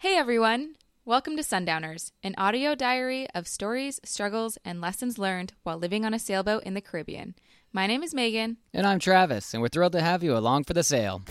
Hey everyone! Welcome to Sundowners, an audio diary of stories, struggles, and lessons learned while living on a sailboat in the Caribbean. My name is Megan. And I'm Travis, and we're thrilled to have you along for the sail.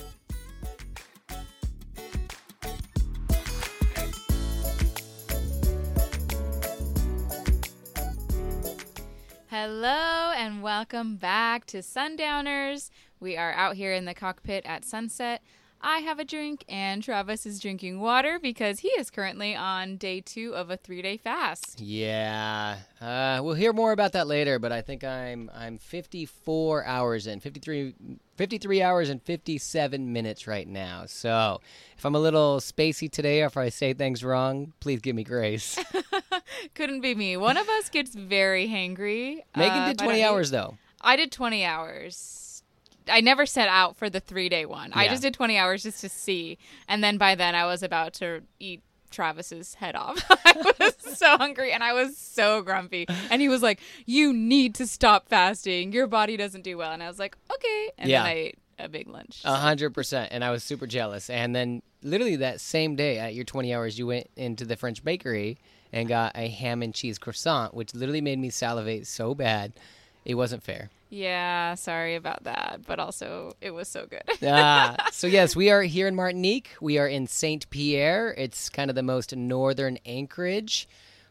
Hello and welcome back to Sundowners. We are out here in the cockpit at sunset. I have a drink, and Travis is drinking water because he is currently on day two of a three-day fast. Yeah, uh, we'll hear more about that later. But I think I'm I'm 54 hours in, 53, 53 hours and 57 minutes right now. So if I'm a little spacey today, or if I say things wrong, please give me grace. Couldn't be me. One of us gets very hangry. Megan Uh, did if I don't 20 hours though. I did 20 hours. I never set out for the three day one. I just did 20 hours just to see. And then by then I was about to eat Travis's head off. I was so hungry and I was so grumpy. And he was like, You need to stop fasting. Your body doesn't do well. And I was like, Okay. And Yeah. then I ate a big lunch. A hundred percent, and I was super jealous. And then, literally that same day, at your twenty hours, you went into the French bakery and got a ham and cheese croissant, which literally made me salivate so bad, it wasn't fair. Yeah, sorry about that. But also, it was so good. ah, so yes, we are here in Martinique. We are in Saint Pierre. It's kind of the most northern anchorage.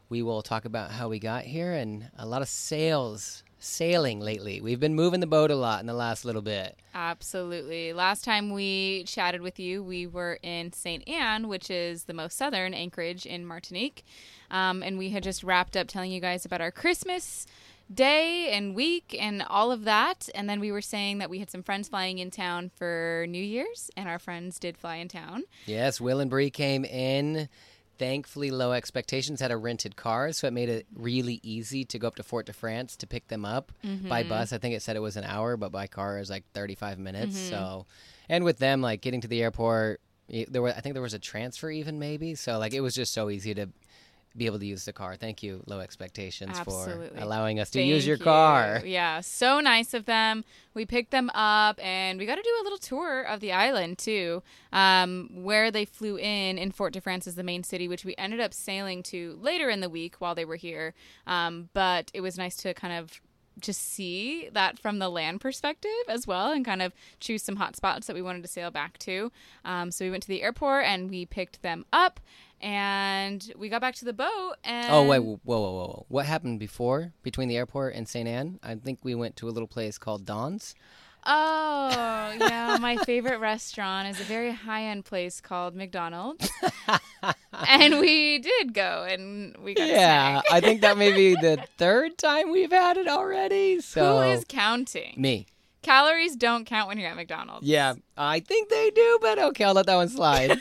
We will talk about how we got here and a lot of sails sailing lately. We've been moving the boat a lot in the last little bit. Absolutely. Last time we chatted with you, we were in St. Anne, which is the most southern anchorage in Martinique. Um, and we had just wrapped up telling you guys about our Christmas day and week and all of that. And then we were saying that we had some friends flying in town for New Year's, and our friends did fly in town. Yes, Will and Bree came in. Thankfully, low expectations had a rented car, so it made it really easy to go up to Fort de France to pick them up by mm-hmm. bus. I think it said it was an hour, but by car it was like 35 minutes. Mm-hmm. So, and with them, like getting to the airport, there were I think there was a transfer even maybe. So like it was just so easy to be able to use the car. Thank you, low expectations, Absolutely. for allowing us to Thank use your you. car. Yeah, so nice of them. We picked them up and we got to do a little tour of the island too. Um, where they flew in in Fort de France is the main city, which we ended up sailing to later in the week while they were here. Um, but it was nice to kind of just see that from the land perspective as well and kind of choose some hot spots that we wanted to sail back to. Um, so we went to the airport and we picked them up and we got back to the boat and Oh wait, whoa, whoa, whoa, whoa! What happened before between the airport and St. Anne? I think we went to a little place called Don's. Oh, yeah. My favorite restaurant is a very high end place called McDonald's. and we did go and we got Yeah. I think that may be the third time we've had it already. So Who is counting? me? Calories don't count when you're at McDonald's. Yeah, I think they do, but okay, I'll let that one slide.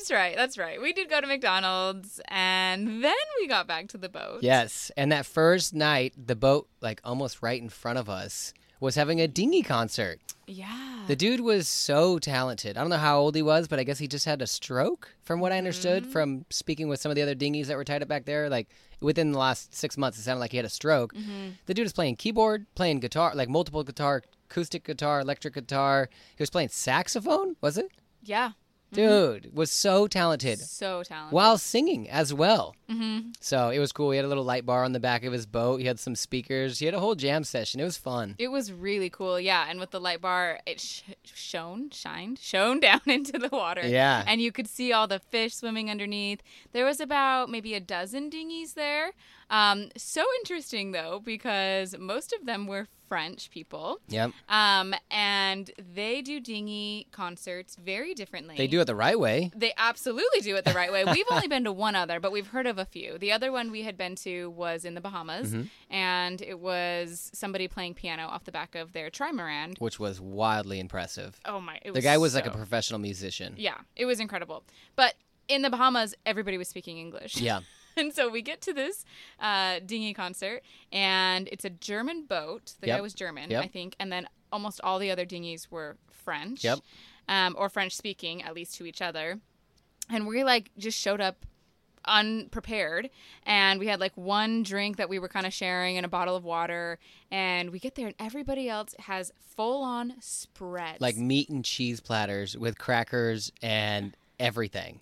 That's right. That's right. We did go to McDonald's and then we got back to the boat. yes, and that first night, the boat, like almost right in front of us, was having a dinghy concert. Yeah. The dude was so talented. I don't know how old he was, but I guess he just had a stroke, from what I understood Mm-hmm. from speaking with some of the other dinghies that were tied up back there. Like within the last six months, it sounded like he had a stroke. Mm-hmm. The dude was playing keyboard, playing guitar, like multiple guitar, acoustic guitar, electric guitar. He was playing saxophone, was it? yeah. Dude was so talented So talented. while singing as well. Mm-hmm. So it was cool. He had a little light bar on the back of his boat. He had some speakers. He had a whole jam session. It was fun. It was really cool, yeah. And with the light bar, it sh- shone, shined, shone down into the water. Yeah. And you could see all the fish swimming underneath. There was about maybe a dozen dinghies there. Um, so interesting though, because most of them were French people. Yep. Um, and they do dinghy concerts very differently. They do it the right way. They absolutely do it the right way. We've only been to one other, but we've heard of a few. The other one we had been to was in the Bahamas, Mm-hmm. and it was somebody playing piano off the back of their trimaran. which was wildly impressive. Oh my! It The guy was like a professional musician. yeah, it was incredible. But in the Bahamas, everybody was speaking English. Yeah. and so we get to this uh, dinghy concert, and it's a German boat. The guy was German, Yep. I think, and then almost all the other dinghies were French. Yep. Um, or French speaking, at least to each other. And we like just showed up unprepared and we had like one drink that we were kind of sharing and a bottle of water and we get there and everybody else has full on spreads Like meat and cheese platters with crackers and everything.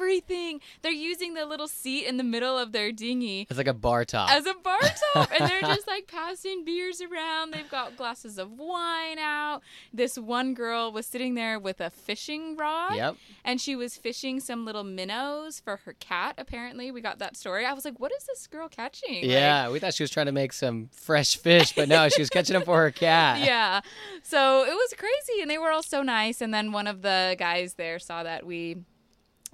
Everything. They're using the little seat in the middle of their dinghy It's like a bar top. as a bar top and they're just like passing beers around they've got glasses of wine out this one girl was sitting there with a fishing rod Yep. and she was fishing some little minnows for her cat apparently we got that story i was like what is this girl catching Like, yeah, we thought she was trying to make some fresh fish, but no, she was catching them for her cat. yeah so it was crazy and they were all so nice and then one of the guys there saw that we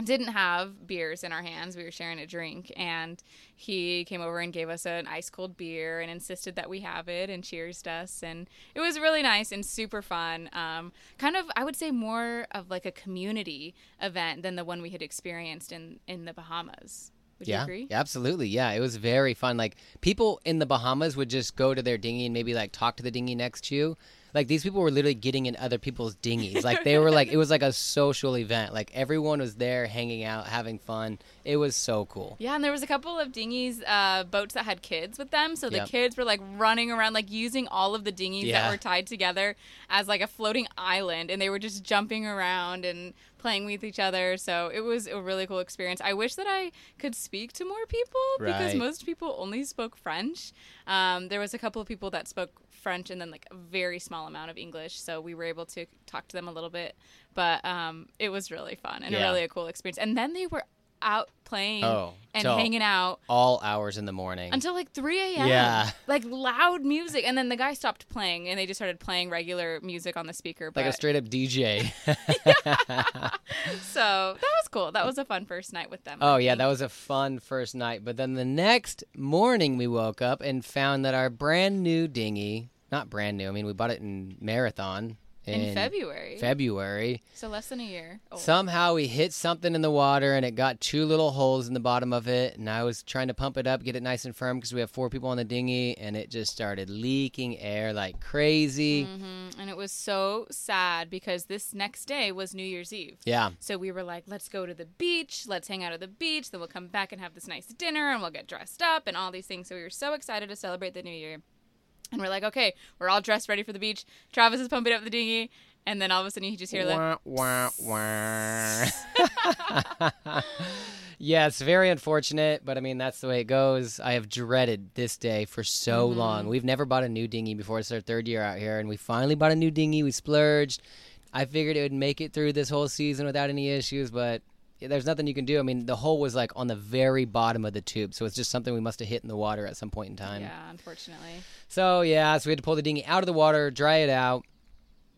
didn't have beers in our hands we were sharing a drink and he came over and gave us an ice cold beer and insisted that we have it and cheersed us and it was really nice and super fun um, kind of i would say more of like a community event than the one we had experienced in in the bahamas would you yeah, agree absolutely. Yeah, it was very fun. Like people in the Bahamas would just go to their dinghy and maybe like talk to the dinghy next to you. Like these people were literally getting in other people's dinghies. Like they were like it was like a social event. Like everyone was there hanging out, having fun. It was so cool. Yeah, and there was a couple of dinghies, uh, boats that had kids with them. So the Yep. kids were like running around, like using all of the dinghies Yeah. that were tied together as like a floating island, and they were just jumping around and playing with each other. So it was a really cool experience. I wish that I could speak to more people because most people only spoke French. Um, there was a couple of people that spoke French and then like a very small amount of English, so we were able to talk to them a little bit. But um, it was really fun and Yeah. really a cool experience. And then they were out playing Oh, and hanging out all hours in the morning. until like 3 a.m. Yeah. Like loud music. And then the guy stopped playing and they just started playing regular music on the speaker. But, like a straight up DJ. so that was cool. That was a fun first night with them. Oh yeah, that was a fun first night. But then the next morning we woke up and found that our brand new dinghy, not brand new, I mean we bought it in Marathon in, February. February. so less than a year. old. Somehow we hit something in the water and it got two little holes in the bottom of it. And I was trying to pump it up, get it nice and firm because we have four people on the dinghy, and it just started leaking air like crazy. Mhm. And it was so sad because this next day was New Year's Eve. Yeah, So we were like, let's go to the beach, let's hang out at the beach, then we'll come back and have this nice dinner and we'll get dressed up and all these things. So we were so excited to celebrate the new year. And we're like, okay, we're all dressed ready for the beach. Travis is pumping up the dinghy. And then all of a sudden you just hear like, Wah, wah, wah. yes, very unfortunate, but I mean that's the way it goes. I have dreaded this day for so Mm-hmm. long. We've never bought a new dinghy before. It's our third year out here, and we finally bought a new dinghy. We splurged. I figured it would make it through this whole season without any issues, but there's nothing you can do. I mean, the hole was like on the very bottom of the tube, so it's just something we must have hit in the water at some point in time. yeah, unfortunately. So yeah, so we had to pull the dinghy out of the water, dry it out,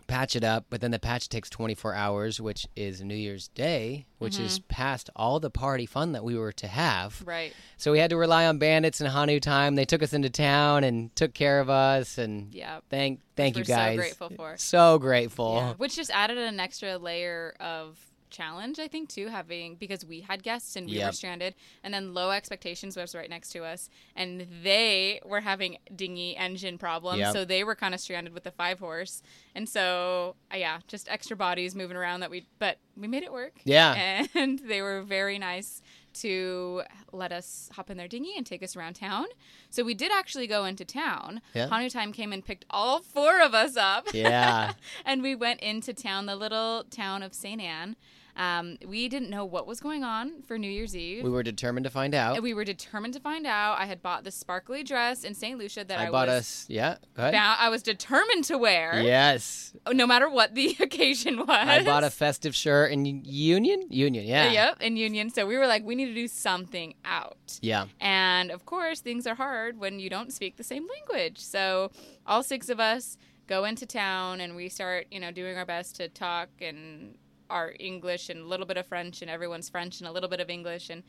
patch it up. But then the patch takes 24 hours, which is New Year's Day, which is mm-hmm. past all the party fun that we were to have. Right. So we had to rely on bandits and Hanu time. They took us into town and took care of us, and Yeah. thank thank you we're so grateful for. So grateful. Yeah. Which just added an extra layer of challenge, I think, too, having because we had guests and we were stranded, and then Low Expectations was right next to us, and they were having dinghy engine problems, Yep. so they were kind of stranded with the five horse, and so uh, yeah, just extra bodies moving around that we, but we made it work. Yeah. and they were very nice to let us hop in their dinghy and take us around town. So we did actually go into town. Yeah. Hanu Time came and picked all four of us up Yeah. and we went into town, the little town of St. Anne. Um, we didn't know what was going on for New Year's Eve. we were determined to find out. and we were determined to find out. I had bought this sparkly dress in St. Lucia that I, I bought us. Yeah. Go ahead. bound- I was determined to wear, Yes. no matter what the occasion was. I bought a festive shirt in Union. Union. Yeah. Yep, in Union. So we were like, we need to do something out. Yeah. And of course, things are hard when you don't speak the same language. So all six of us go into town and we start, you know, doing our best to talk and our English and a little bit of French and everyone's French and a little bit of English. And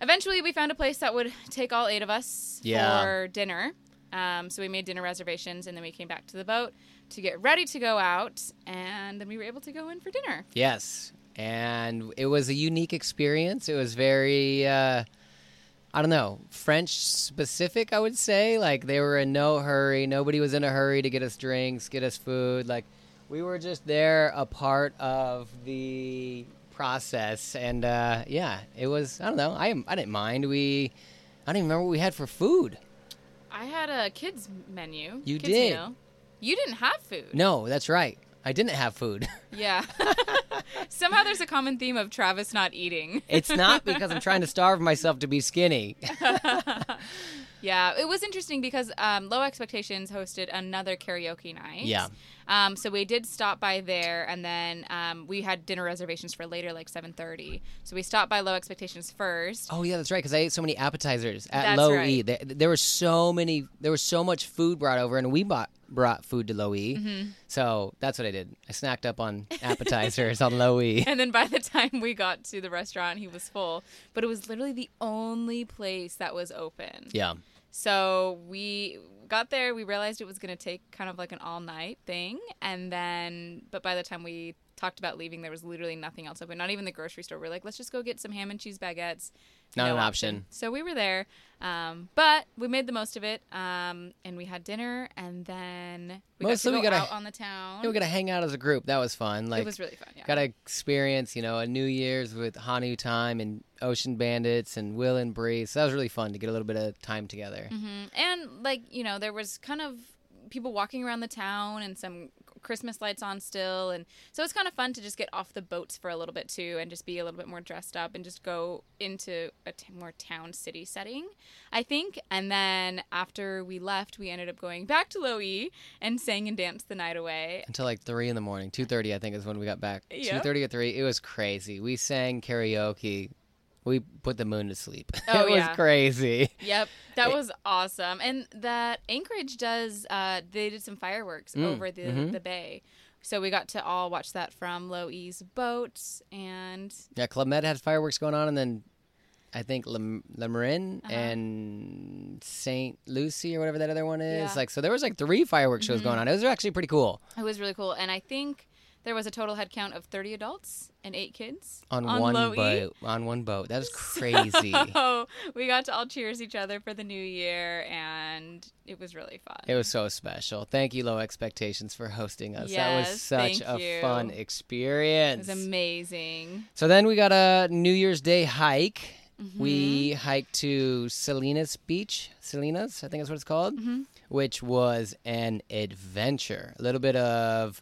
eventually we found a place that would take all eight of us Yeah. for dinner. Um, so we made dinner reservations and then we came back to the boat to get ready to go out. And then we were able to go in for dinner. Yes. And it was a unique experience. It was very, uh, I don't know, French specific, I would say. Like, they were in no hurry. Nobody was in a hurry to get us drinks, get us food. Like, we were just there, a part of the process. And, uh, yeah, it was, I don't know, I, I didn't mind. We, I don't even remember what we had for food. I had a kids menu. You kids did. Meal. You didn't have food. No, that's right. I didn't have food. Yeah. Somehow there's a common theme of Travis not eating. It's not because I'm trying to starve myself to be skinny. Yeah, it was interesting because um, Low Expectations hosted another karaoke night. Yeah. Um, so we did stop by there, and then um, we had dinner reservations for later, like seven thirty. So we stopped by Low Expectations first. Oh yeah, that's right. Because I ate so many appetizers at That's Low right. E. There, there were so many. There was so much food brought over, and we bought brought food to Low E. Mm-hmm. So that's what I did. I snacked up on appetizers on Low E. And then by the time we got to the restaurant, he was full. But it was literally the only place that was open. Yeah. So we got there, we realized it was going to take kind of like an all night thing. And then, but by the time we talked about leaving, there was literally nothing else open, not even the grocery store. We're like, let's just go get some ham and cheese baguettes. Not an option. So we were there. Um, but we made the most of it. Um, and we had dinner and then we Mostly got we to go gotta- out on the town. Yeah, we got to hang out as a group. That was fun. Like it was really fun. Yeah. got to experience, you know, a New Year's with Hanu Time and Ocean Bandits and Will and Bree. So that was really fun to get a little bit of time together. hmm And like you know, there was kind of people walking around the town and some Christmas lights on still, and so it's kind of fun to just get off the boats for a little bit too, and just be a little bit more dressed up and just go into a t- more town city setting, I think. And then after we left, we ended up going back to Low E and sang and danced the night away. Until like three in the morning, two thirty, I think, is when we got back. Yep. Two thirty or three. It was crazy. We sang karaoke. We put the moon to sleep. Oh, it was crazy. Yep, that was awesome. And that Anchorage does, uh, they did some fireworks Mm, over the, mhm. the bay. So we got to all watch that from Low E's boat. And Yeah, Club Med had fireworks going on, and then I think Le, Le Marin Uh-huh. and Saint Lucie or whatever that other one is. Yeah. Mm-hmm. Like, so there was like three fireworks shows going on. It was actually pretty cool it was really cool. And I think there was a total head count of 30 adults and eight kids on, on one Low E. boat. On one boat. That was crazy. So we got to all cheers each other for the new year, and it was really fun. It was so special. Thank you, Low Expectations, for hosting us. that was such a you. fun experience. It was amazing. So then we got a New Year's Day hike. Mm-hmm. We hiked to Salinas Beach, Salinas, I think that's what it's called, Mm-hmm. which was an adventure. A little bit of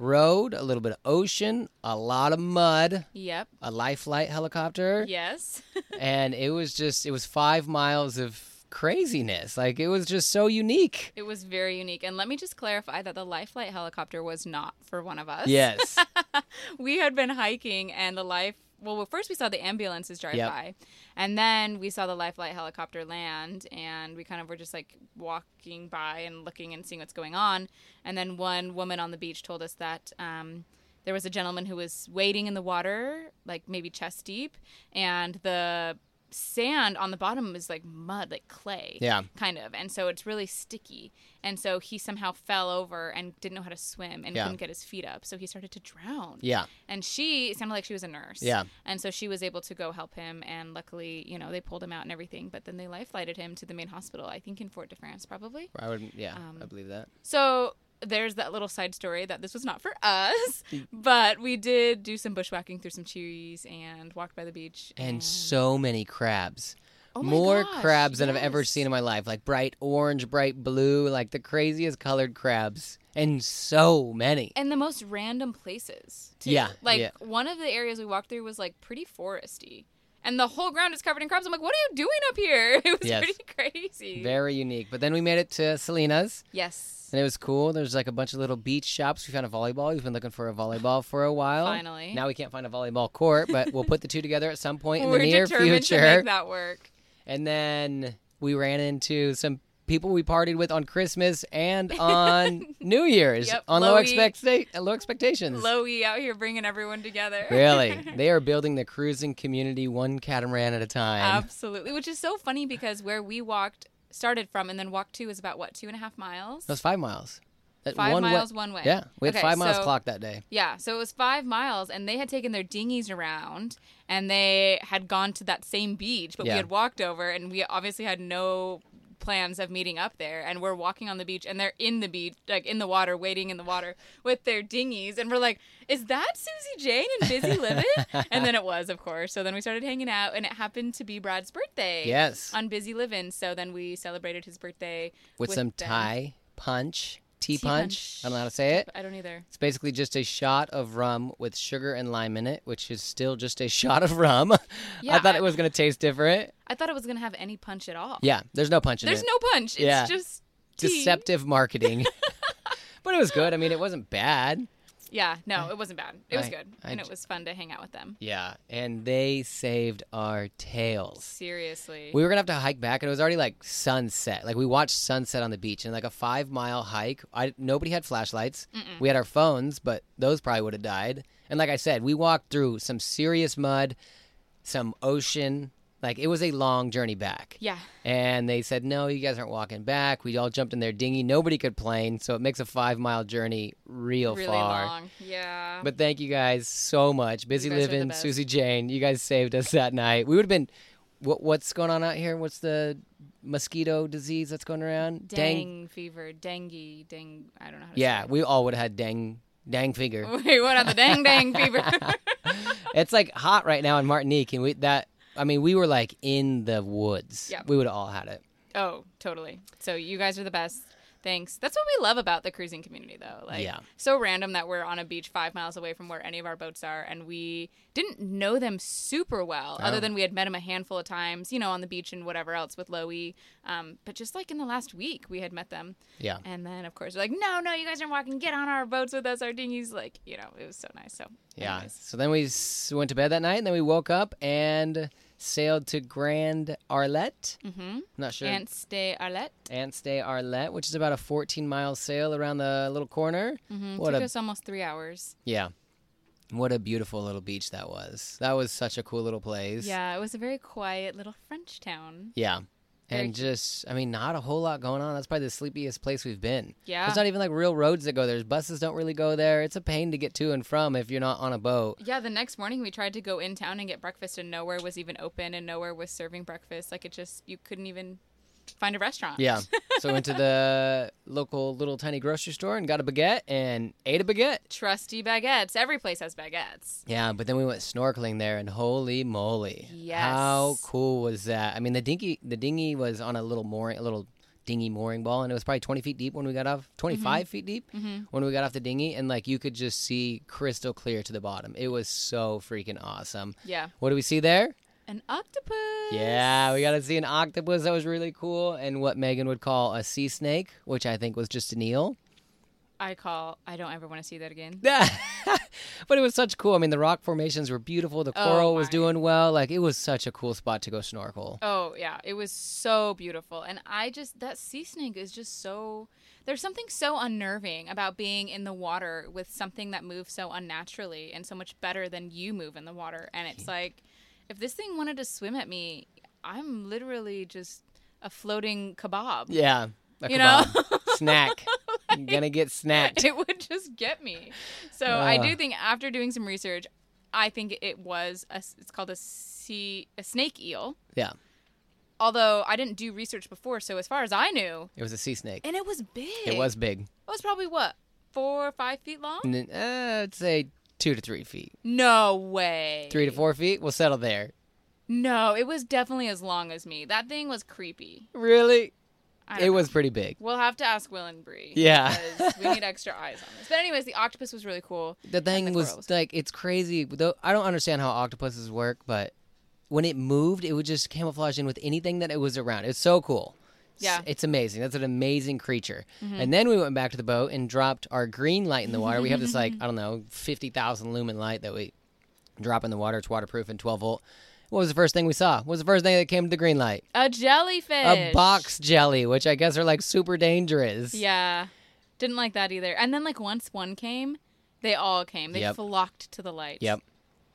road, a little bit of ocean, a lot of mud, Yep. a life flight helicopter, Yes. and it was just it was 5 miles of craziness. Like it was just so unique. It was very unique. And let me just clarify that the life flight helicopter was not for one of us. Yes. we had been hiking and the life well first we saw the ambulances drive Yep. by and then we saw the life flight helicopter land and we kind of were just like walking by and looking and seeing what's going on and then one woman on the beach told us that um, there was a gentleman who was wading in the water like maybe chest deep and the sand on the bottom was like mud like clay Yeah. kind of and so it's really sticky and so he somehow fell over and didn't know how to swim and Yeah. couldn't get his feet up so he started to drown Yeah. and she it sounded like she was a nurse Yeah. and so she was able to go help him and luckily you know they pulled him out and everything but then they life flighted him to the main hospital i think in fort de france probably I would yeah, Um, I believe that. so there's that little side story that this was not for us but we did do some bushwhacking through some trees and walked by the beach And so many crabs. Oh More gosh, crabs than I've ever seen in my life. Like bright orange, bright blue, like the craziest colored crabs. And so many. and the most random places too. Yeah, like yeah. one of the areas we walked through was like pretty foresty and the whole ground is covered in crabs i'm like what are you doing up here it was Yes. pretty crazy Very unique. But then we made it to Salinas, yes and it was cool. There's like a bunch of little beach shops. We found a volleyball. We've been looking for a volleyball for a while. Finally. Now we can't find a volleyball court, but we'll put the two together at some point in we're the near determined to future. make that work And then we ran into some people we partied with on Christmas and on New Year's Yep, on low, low expect- low expectations. Lowy out here bringing everyone together. Really, they are building the cruising community one catamaran at a time. Absolutely. Which is so funny because where we walked, started from, and then walked to is about what, two and a half miles? That's five miles. That Five one miles one way. Yeah, we had Okay, five miles so- clocked that day. Yeah, so it was five miles, and they had taken their dinghies around, and they had gone to that same beach, but Yeah. we had walked over, and we obviously had no plans of meeting up there and we're walking on the beach and they're in the beach like in the water waiting in the water with their dinghies and we're like is that susie jane and busy living and then it was of course so then we started hanging out and it happened to be brad's birthday Yes. on busy living so then we celebrated his birthday With, some them. Thai punch tea, punch. punch. I don't know how to say it. I don't either. It's basically just a shot of rum with sugar and lime in it, which is still just a shot of rum. Yeah, I thought I- it was going to taste different. I thought it was gonna have any punch at all. Yeah, there's no punch in There's it. There's no punch. It's Yeah. just tea. Deceptive marketing. but it was good. I mean, it wasn't bad. Yeah, no, it wasn't bad. It was I- good, I and it was fun to hang out with them. Yeah, and they saved our tails. Seriously. We were gonna have to hike back, and it was already like sunset. Like we watched sunset on the beach, and like a five mile hike. I nobody had flashlights. We had our phones, but those probably would have died. And like I said, we walked through some serious mud, some ocean. Like it was a long journey back. yeah. And they said, no, you guys aren't walking back. We all jumped in their dinghy. Nobody could plane, so it makes a five mile journey real really far. long. Yeah. But thank you guys so much. Busy are living. Susie Jane. You guys saved us that night. We would have been. What, what's going on out here? What's the mosquito disease that's going around? Dang fever, dengue, dang. I don't know how to Yeah, we all would have had dang dang it. Wait, what on the dang dang fever? it's like hot right now in Martinique, and we that. I mean, we were like in the woods. Yeah. we would have all had it. oh, totally. So you guys are the best. Thanks. That's what we love about the cruising community, though. Like, Yeah. so random that we're on a beach five miles away from where any of our boats are, and we didn't know them super well, Oh. other than we had met them a handful of times, you know, on the beach and whatever else with Loey. Um, but just like in the last week, we had met them. Yeah. And then, of course, they're like, no, no, you guys aren't walking. Get on our boats with us, our dinghies. Like, you know, it was so nice. So, Yeah. So then we went to bed that night, and then we woke up and sailed to Grand Arlette. Mm-hmm. Not sure. Aunt Stay Arlette. de Arlette, which is about a 14 mile sail around the little corner. Mm-hmm. What Took a us almost three hours. yeah. What a beautiful little beach that was. That was such a cool little place. Yeah, it was a very quiet little French town. Yeah. Very And cute. just, I mean, not a whole lot going on. That's probably the sleepiest place we've been. Yeah. There's not even like real roads that go there. Buses don't really go there. It's a pain to get to and from if you're not on a boat. Yeah, the next morning we tried to go in town and get breakfast, and nowhere was even open, and nowhere was serving breakfast. Like it just you couldn't even find a restaurant. Yeah. so went to the local little tiny grocery store and got a baguette and ate a baguette. Trusty baguettes. Every place has baguettes. Yeah, but then we went snorkeling there, and holy moly! Yes. how cool was that? I mean, the dinghy, the dinghy was on a little mooring, a little dinghy mooring ball, and it was probably twenty feet deep when we got off, 25 feet deep Mhm. when we got off the dinghy, and like you could just see crystal clear to the bottom. It was so freaking awesome. Yeah, What do we see there? An octopus. Yeah, we got to see an octopus. That was really cool, and what Megan would call a sea snake, which I think was just an eel. I call. I don't ever want to see that again. but it was such cool. I mean, the rock formations were beautiful. The Oh, coral was doing well. Like it was such a cool spot to go snorkel. Oh yeah, it was so beautiful, and I just that sea snake is just so. There's something so unnerving about being in the water with something that moves so unnaturally and so much better than you move in the water. And it's like, if this thing wanted to swim at me, I'm literally just a floating kebab. Yeah, a You know? kebab. snack. You're gonna get snacked. it would just get me. So I do think after doing some research, I think it was a, it's called a sea a snake eel. Yeah, Although I didn't do research before, so as far as I knew, it was a sea snake. and it was big. It was big. It was probably what four or five feet long. Uh, I'd say two to three feet. No way. Three to four feet. We'll settle there. No, it was definitely as long as me. That thing was creepy. Really? It know. was pretty big. We'll have to ask Will and Bree. Yeah. because we need extra eyes on this. But anyways, the octopus was really cool. The thing the was was- like it's crazy. Though I don't understand how octopuses work, but when it moved, it would just camouflage in with anything that it was around. It's so cool. Yeah. it's amazing. That's an amazing creature. Mm-hmm. And then we went back to the boat and dropped our green light in the water. we have this like I don't know fifty thousand lumen light that we drop in the water. It's waterproof and twelve volt. What was the first thing we saw? What was the first thing that came to the green light? A jellyfish. A box jelly, which I guess are like super dangerous. Yeah. Didn't like that either. And then like once one came, they all came. They Yep. flocked to the light. Yep.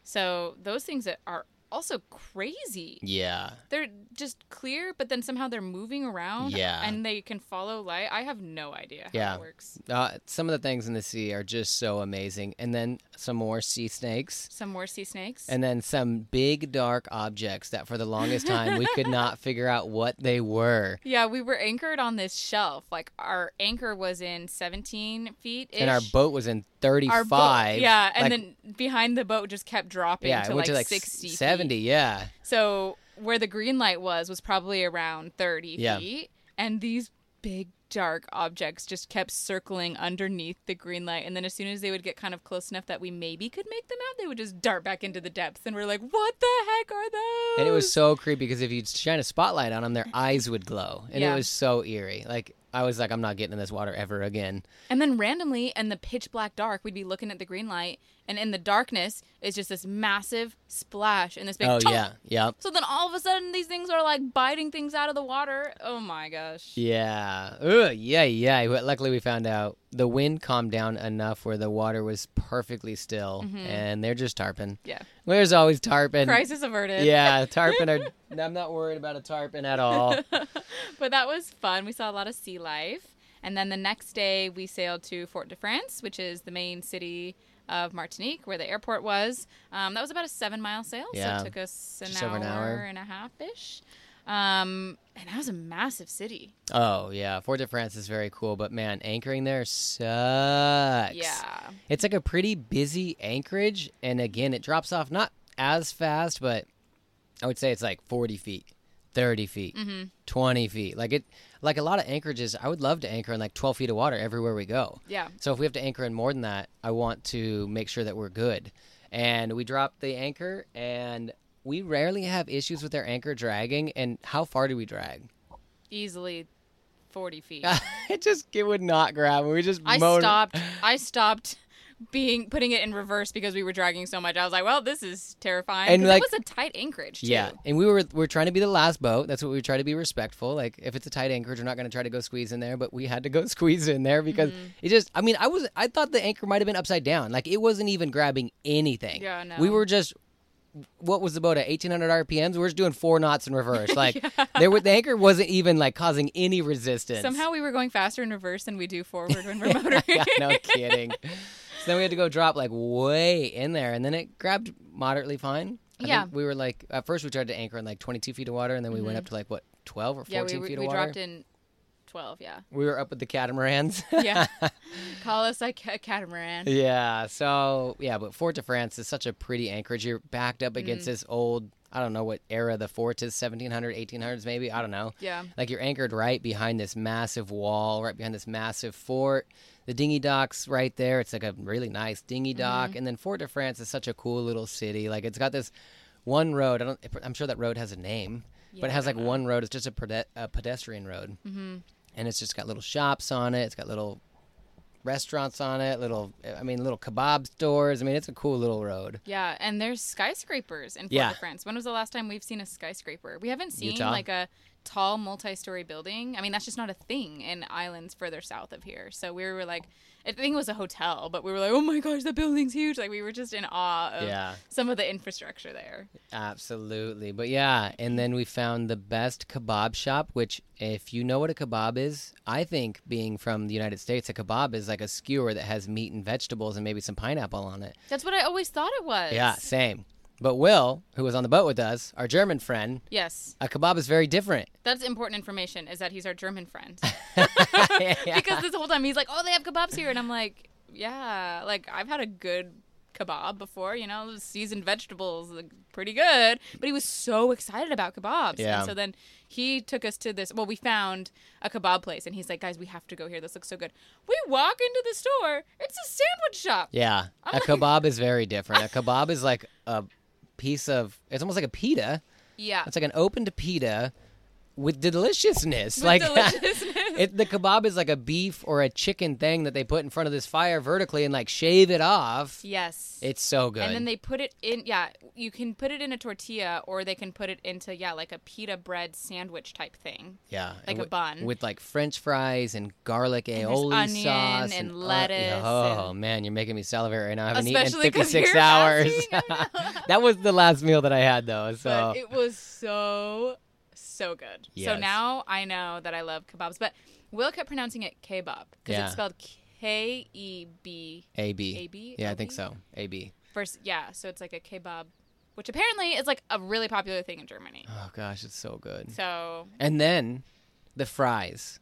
So those things that are also crazy. Yeah. They're just clear, but then somehow they're moving around. Yeah. And they can follow light. I have no idea how Yeah. that works. Uh, some of the things in the sea are just so amazing. And then some more sea snakes. Some more sea snakes. And then some big dark objects that for the longest time we could not figure out what they were. yeah, we were anchored on this shelf. Like our anchor was in 17 feet. And our boat was in 35. Yeah, and Like, then behind the boat just kept dropping yeah, to, went like to like 60 feet. 70. Yeah. So where the green light was was probably around 30 Yeah. feet, and these big dark objects just kept circling underneath the green light. And then as soon as they would get kind of close enough that we maybe could make them out, they would just dart back into the depths. And we're like, what the heck are those? And it was so creepy because if you'd shine a spotlight on them, their eyes would glow, and Yeah. it was so eerie. Like I was like, I'm not getting in this water ever again. And then randomly, in the pitch black dark, we'd be looking at the green light, and in the darkness it's just this massive splash and this big. Oh yeah, yep, So then all of a sudden, these things are like biting things out of the water. Oh my gosh. yeah, Ugh, yeah, yeah. But Luckily, we found out the wind calmed down enough where the water was perfectly still, Mm-hmm. and they're just tarpon. Yeah. There's always tarpon. Crisis averted. Yeah, tarpon are. I'm not worried about a tarpon at all. But that was fun. We saw a lot of sea life. And then the next day, we sailed to Fort de France, which is the main city of Martinique, where the airport was. Um, that was about a seven mile sail. Yeah. So it took us an hour, an hour. and a half ish. Um, and that was a massive city. Oh yeah, Fort de France is very cool, but man, anchoring there sucks. Yeah. It's like a pretty busy anchorage, and again, it drops off not as fast, but I would say it's like 40 feet, 30 feet, Mm-hmm. 20 feet. Like it, like a lot of anchorages, I would love to anchor in like 12 feet of water everywhere we go. Yeah. So if we have to anchor in more than that, I want to make sure that we're good. And we drop the anchor, and we rarely have issues with our anchor dragging. And how far do we drag? Easily 40 feet. it just it would not grab. We just I moaned- stopped. I stopped being putting it in reverse because we were dragging so much. I was like, "Well, this is terrifying." And like- it was a tight anchorage. Too. Yeah, and we were we are trying to be the last boat. That's what we try to be respectful. Like if it's a tight anchorage, we're not going to try to go squeeze in there, but we had to go squeeze in there because Mm-hmm. it just. I mean, I was I thought the anchor might have been upside down. Like it wasn't even grabbing anything. Yeah, no. We were just. What was the boat at 1800 RPMs? we're just doing four knots in reverse. Like there, were, the anchor wasn't even like causing any resistance. Somehow we were going faster in reverse than we do forward when we're motoring. yeah, no kidding. So then we had to go drop like way in there, and then it grabbed moderately fine. I Yeah. think we were like at first we tried to anchor in like 22 feet of water, and then we went up to like what 12 or 14 Mm-hmm. yeah, we, feet we of water. dropped in 12, yeah. We were up with the catamarans. Yeah. Call us a ca- catamaran. yeah. So yeah, but Fort de France is such a pretty anchorage. You're backed up against this old. I don't know what era the fort is, 1700, 1800s maybe. I don't know. Yeah. Like you're anchored right behind this massive wall, right behind this massive fort. The dinghy dock's right there. It's like a really nice dinghy dock. Mm-hmm. And then Fort de France is such a cool little city. Like it's got this one road. I don't. I'm sure that road has a name, but it has like one road. It's just a, pede- a pedestrian road, mm-hmm. and it's just got little shops on it. It's got little restaurants on it. Little, I mean, little kebab stores. I mean, it's a cool little road. Yeah, and there's skyscrapers in Fort Yeah. de France. When was the last time we've seen a skyscraper? We haven't seen Utah? like a tall multi-story building. I mean, that's just not a thing in islands further south of here. So we were like, I think it was a hotel, but we were like, oh my gosh, the building's huge. Like we were just in awe of Yeah. some of the infrastructure there. Absolutely. But yeah, and then we found the best kebab shop, which, if you know what a kebab is, I think being from the United States, a kebab is like a skewer that has meat and vegetables and maybe some pineapple on it. That's what I always thought it was. Yeah, same. But Will, who was on the boat with us, our German friend, Yes. a kebab is very different. That's important information is that he's our German friend. Because this whole time he's like, "Oh, they have kebabs here," and I'm like, "Yeah, like I've had a good kebab before, you know, seasoned vegetables, like, pretty good." But he was so excited about kebabs, Yeah. and so then he took us to this. Well, we found a kebab place, and he's like, "Guys, we have to go here. This looks so good." We walk into the store. It's a sandwich shop. Yeah, a kebab is very different. A kebab is like a piece of, it's almost like a pita. Yeah, It's like an opened pita with deliciousness. With like deliciousness. it, the kebab is like a beef or a chicken thing that they put in front of this fire vertically and like shave it off. yes. It's so good. And then they put it in, yeah, you can put it in a tortilla or they can put it into, yeah, like a pita bread sandwich type thing. yeah, like and a bun. with like French fries and garlic aioli onion sauce and uh, lettuce oh and- man, you're making me salivate right now. I haven't Especially eaten in 'cause 56 you're hours. fasting, I know. that was the last meal that I had though. So But it was so, so good. So now I know that I love kebabs. But Will kept pronouncing it kebab because Yeah. it's spelled K E B. A B. AB? Yeah, I think so. A B. First, yeah. So it's like a kebab, which apparently is like a really popular thing in Germany. Oh gosh, it's so good. So And then the fries.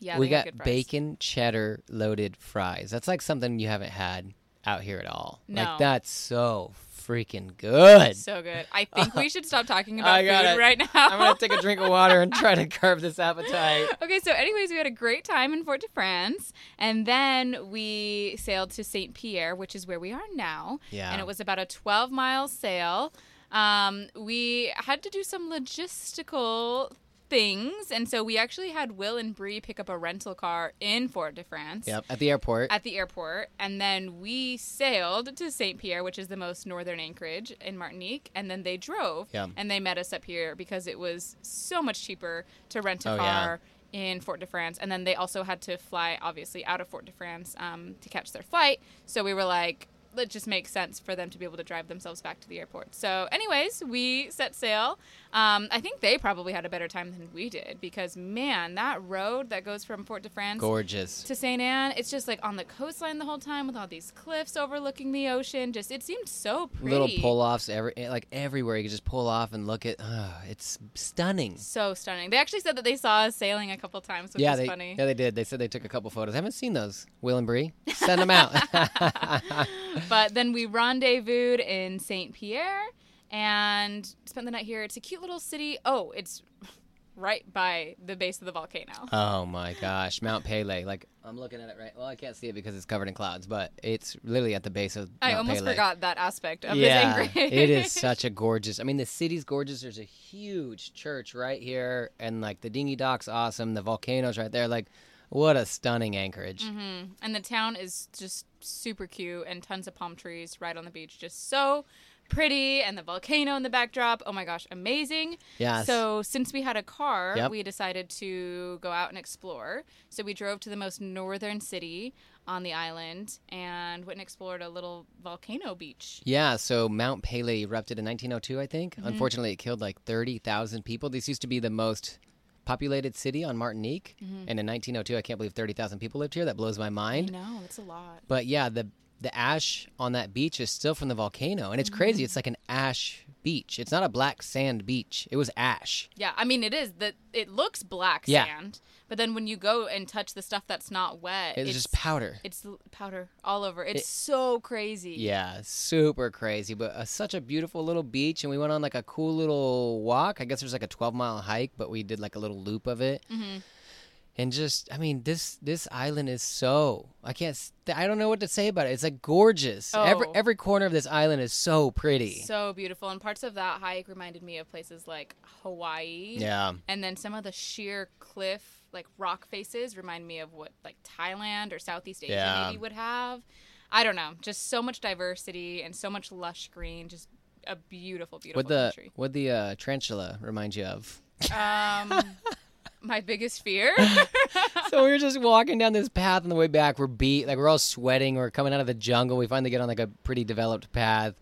yeah, we got bacon cheddar loaded fries. That's like something you haven't had out here at all. No. Like that's so freaking good. So good. I think we should stop talking about food it. right now. I'm gonna take a drink of water and try to curb this appetite. Okay, so anyways, we had a great time in Fort de France, and then we sailed to Saint Pierre, which is where we are now. Yeah. And it was about a 12 mile sail. Um, we had to do some logistical things, and so we actually had Will and Bree pick up a rental car in Fort de France. Yep, at the airport. At the airport, and then we sailed to Saint Pierre, which is the most northern anchorage in Martinique, and then they drove, Yeah. and they met us up here because it was so much cheaper to rent a Oh, yeah. car in Fort de France, and then they also had to fly obviously out of Fort de France um, to catch their flight. So we were like, it just makes sense for them to be able to drive themselves back to the airport. So, anyways, we set sail. Um, I think they probably had a better time than we did because man, that road that goes from Fort de France Gorgeous. to St. Anne. It's just like on the coastline the whole time with all these cliffs overlooking the ocean. Just it seemed so pretty. Little pull offs every like everywhere. You could just pull off and look at. Oh, it's stunning. So stunning. They actually said that they saw us sailing a couple times, which yeah, is they funny. yeah they did. They said they took a couple photos. I haven't seen those. Will and Bree, send them out. But then we rendezvoused in St. Pierre and spent the night here. It's a cute little city. Oh, it's right by the base of the volcano. oh my gosh, Mount Pelée. Like I'm looking at it right. Well, I can't see it because it's covered in clouds, but it's literally at the base of. I Mount almost Pelée. forgot that aspect of yeah, it is such a gorgeous. I mean, the city's gorgeous. There's a huge church right here, and like the dinghy dock's awesome. The volcano's right there. Like, what a stunning anchorage. hmm And the town is just super cute and tons of palm trees right on the beach. Just so pretty. And the volcano in the backdrop. Oh my gosh, amazing. Yes. So, since we had a car, Yep. we decided to go out and explore. So, we drove to the most northern city on the island and went and explored a little volcano beach. Yeah, so Mount Pelée erupted in 1902, I think. Mm-hmm. Unfortunately, it killed like 30,000 people. This used to be the most populated city on Martinique, Mm-hmm. and in 1902, I can't believe 30,000 people lived here. That blows my mind. No, it's a lot. But yeah, the the ash on that beach is still from the volcano, and it's Mm-hmm. crazy. It's like an ash beach. It's not a black sand beach. It was ash. Yeah, I mean, it is that it looks black Yeah. sand, but then when you go and touch the stuff that's not wet, It's, just powder. It's l- powder all over. It's It- so crazy. Yeah, super crazy, but uh, such a beautiful little beach, and we went on like a cool little walk. I guess there's like a 12 mile hike, but we did like a little loop of it. And just, I mean, this this island is so I can't, I don't know what to say about it. It's like gorgeous. Every Oh. every corner of this island is so pretty. So beautiful. And parts of that hike reminded me of places like Hawaii. yeah, And then some of the sheer cliff, like rock faces, remind me of what like Thailand or Southeast Asia Yeah. maybe would have. I don't know. Just so much diversity and so much lush green. Just a beautiful, beautiful what the country. what the uh, tarantula remind you of? Um, my biggest fear. so we were just walking down this path on the way back. We're beat, like we're all sweating. We're coming out of the jungle. We finally get on like a pretty developed path,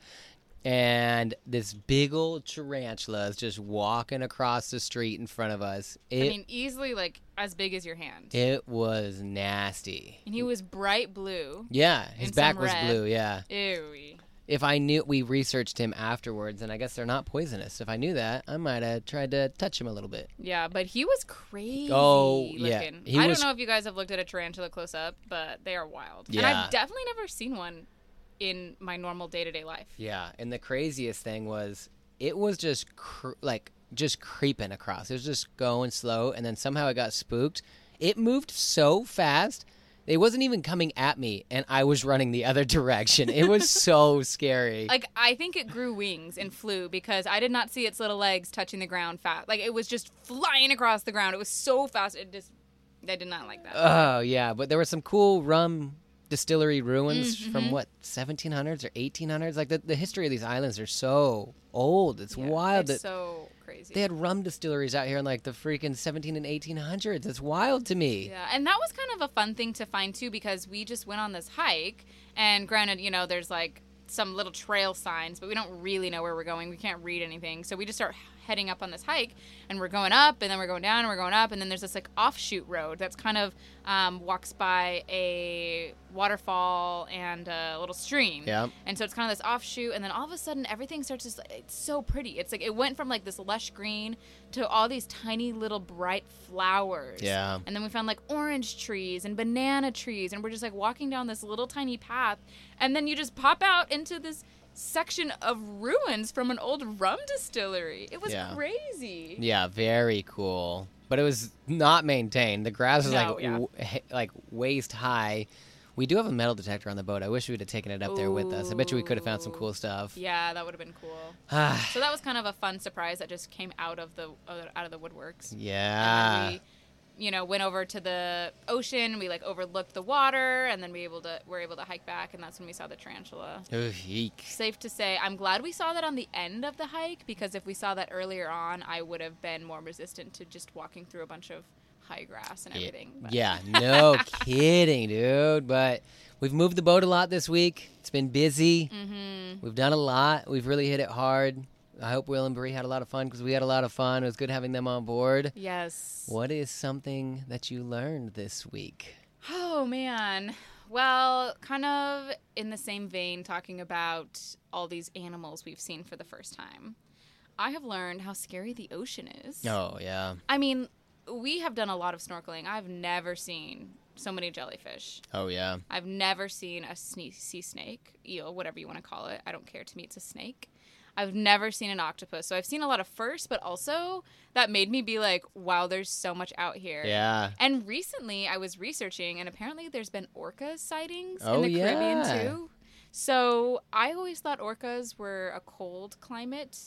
and this big old tarantula is just walking across the street in front of us. It I mean, easily like as big as your hand. it was nasty. and he was bright blue. Yeah, his back was red. blue. Yeah. Ew. If I knew, we researched him afterwards, and I guess they're not poisonous. If I knew that, I might have tried to touch him a little bit. Yeah, but he was crazy. Oh, yeah. He I was- don't know if you guys have looked at a tarantula close up, but they are wild. Yeah. And I've definitely never seen one in my normal day to day life. Yeah, and the craziest thing was it was just cr- like just creeping across. It was just going slow, and then somehow it got spooked. It moved so fast. It wasn't even coming at me, and I was running the other direction. It was so scary. Like I think it grew wings and flew because I did not see its little legs touching the ground fast. Like it was just flying across the ground. It was so fast. It just I did not like that. Oh yeah, but there were some cool rum distillery ruins Mm, from what 1700s or 1800s. Like the, the history of these islands are so old. It's Yeah, wild It's so crazy. they had rum distilleries out here in like the freaking 17 and 1800s. It's wild to me. Yeah, and that was kind of a fun thing to find too because we just went on this hike, and granted, you know, there's like some little trail signs, but we don't really know where we're going. We can't read anything, so we just start heading up on this hike, and we're going up, and then we're going down, and we're going up, and then there's this like offshoot road that's kind of um, walks by a waterfall and a little stream. Yeah. And so it's kind of this offshoot, and then all of a sudden everything starts to. It's so pretty. It's like it went from like this lush green to all these tiny little bright flowers. Yeah. And then we found like orange trees and banana trees, and we're just like walking down this little tiny path, and then you just pop out into this section of ruins from an old rum distillery. It was Yeah. crazy. Yeah, very cool. But it was not maintained. The grass was No, like yeah. w- like waist high. We do have a metal detector on the boat. I wish we'd have taken it up there with us. I bet you we could have found some cool stuff. Yeah, that would have been cool. So that was kind of a fun surprise that just came out of the uh, out of the woodworks. yeah. And then we, you know, went over to the ocean. We like overlooked the water, and then we able to were able to hike back, and that's when we saw the tarantula. Ooh, eek. Safe to say, I'm glad we saw that on the end of the hike because if we saw that earlier on, I would have been more resistant to just walking through a bunch of high grass and everything. But- Yeah, no kidding, dude. But we've moved the boat a lot this week. It's been busy. Mhm. We've done a lot. We've really hit it hard. I hope Will and Bree had a lot of fun because we had a lot of fun. It was good having them on board. Yes. What is something that you learned this week? Oh man. Well, kind of in the same vein, talking about all these animals we've seen for the first time. I have learned how scary the ocean is. Oh yeah. I mean, we have done a lot of snorkeling. I've never seen so many jellyfish. Oh yeah. I've never seen a sne- sea snake, eel, whatever you want to call it. I don't care to me, it's a snake. I've never seen an octopus. So I've seen a lot of firsts, but also that made me be like, wow, there's so much out here. Yeah. And recently I was researching, and apparently there's been orca sightings Oh, in the yeah. Caribbean too. So I always thought orcas were a cold climate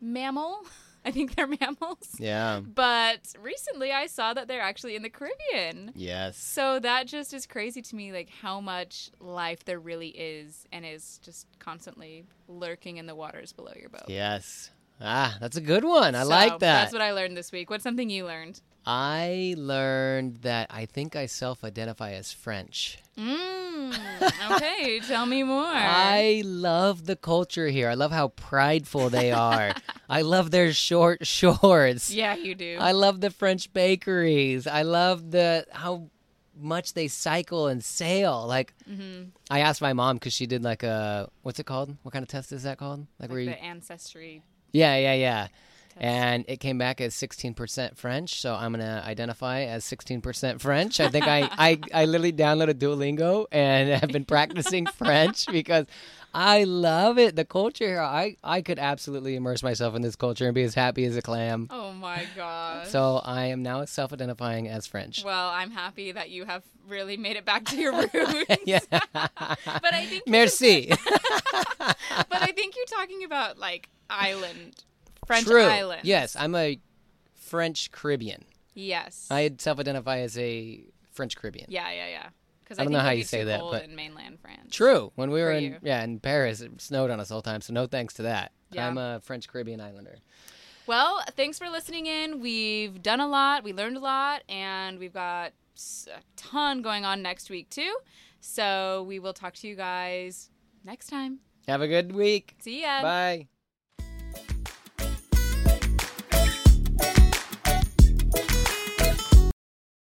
mammal. I think they're mammals. Yeah. But recently I saw that they're actually in the Caribbean. Yes. So that just is crazy to me, like how much life there really is and is just constantly lurking in the waters below your boat. Yes. Ah, that's a good one. I So like that. That's what I learned this week. What's something you learned? I learned that I think I self-identify as French. Mm, okay, tell me more. I love the culture here. I love how prideful they are. I love their short shorts. yeah, you do. I love the French bakeries. I love the how much they cycle and sail. Like hmm I asked my mom because she did like a what's it called? What kind of test is that called? Like, Like where you the ancestry. yeah yeah yeah. And it came back as 16% French, so I'm gonna identify as 16% French. I think I, I, I literally downloaded Duolingo and have been practicing French because I love it. The culture here, I, I could absolutely immerse myself in this culture and be as happy as a clam. oh my god! So I am now self-identifying as French. well, I'm happy that you have really made it back to your roots. yeah. But I think Merci. but I think you're talking about like island, French True. islands. Yes, I'm a French Caribbean. Yes. I self-identify as a French Caribbean. Yeah, yeah, yeah. Because I don't know how you say that, but- in mainland France. True. When we were in you. yeah in Paris, it snowed on us all the time. So no thanks to that. Yeah. I'm a French Caribbean Islander. Well, thanks for listening in. We've done a lot, we learned a lot, and we've got a ton going on next week too. So we will talk to you guys next time. Have a good week. See ya. Bye.